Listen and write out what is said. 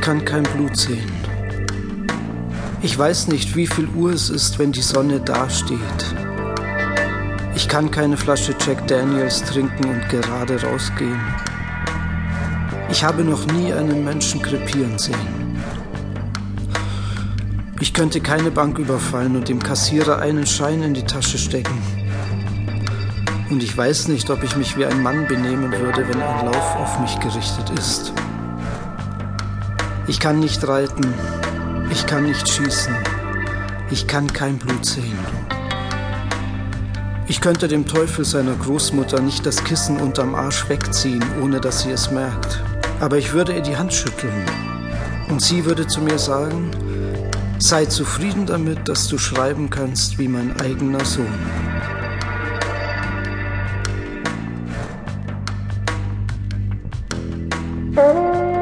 kann kein Blut sehen. Ich weiß nicht, wie viel Uhr es ist, wenn die Sonne dasteht. Ich kann keine Flasche Jack Daniels trinken und gerade rausgehen. Ich habe noch nie einen Menschen krepieren sehen. Ich könnte keine Bank überfallen und dem Kassierer einen Schein in die Tasche stecken. Und ich weiß nicht, ob ich mich wie ein Mann benehmen würde, wenn ein Lauf auf mich gerichtet ist. Ich kann nicht reiten, ich kann nicht schießen, ich kann kein Blut sehen. Ich könnte dem Teufel seiner Großmutter nicht das Kissen unterm Arsch wegziehen, ohne dass sie es merkt. Aber ich würde ihr die Hand schütteln. Und sie würde zu mir sagen, sei zufrieden damit, dass du schreiben kannst wie mein eigener Sohn. Musik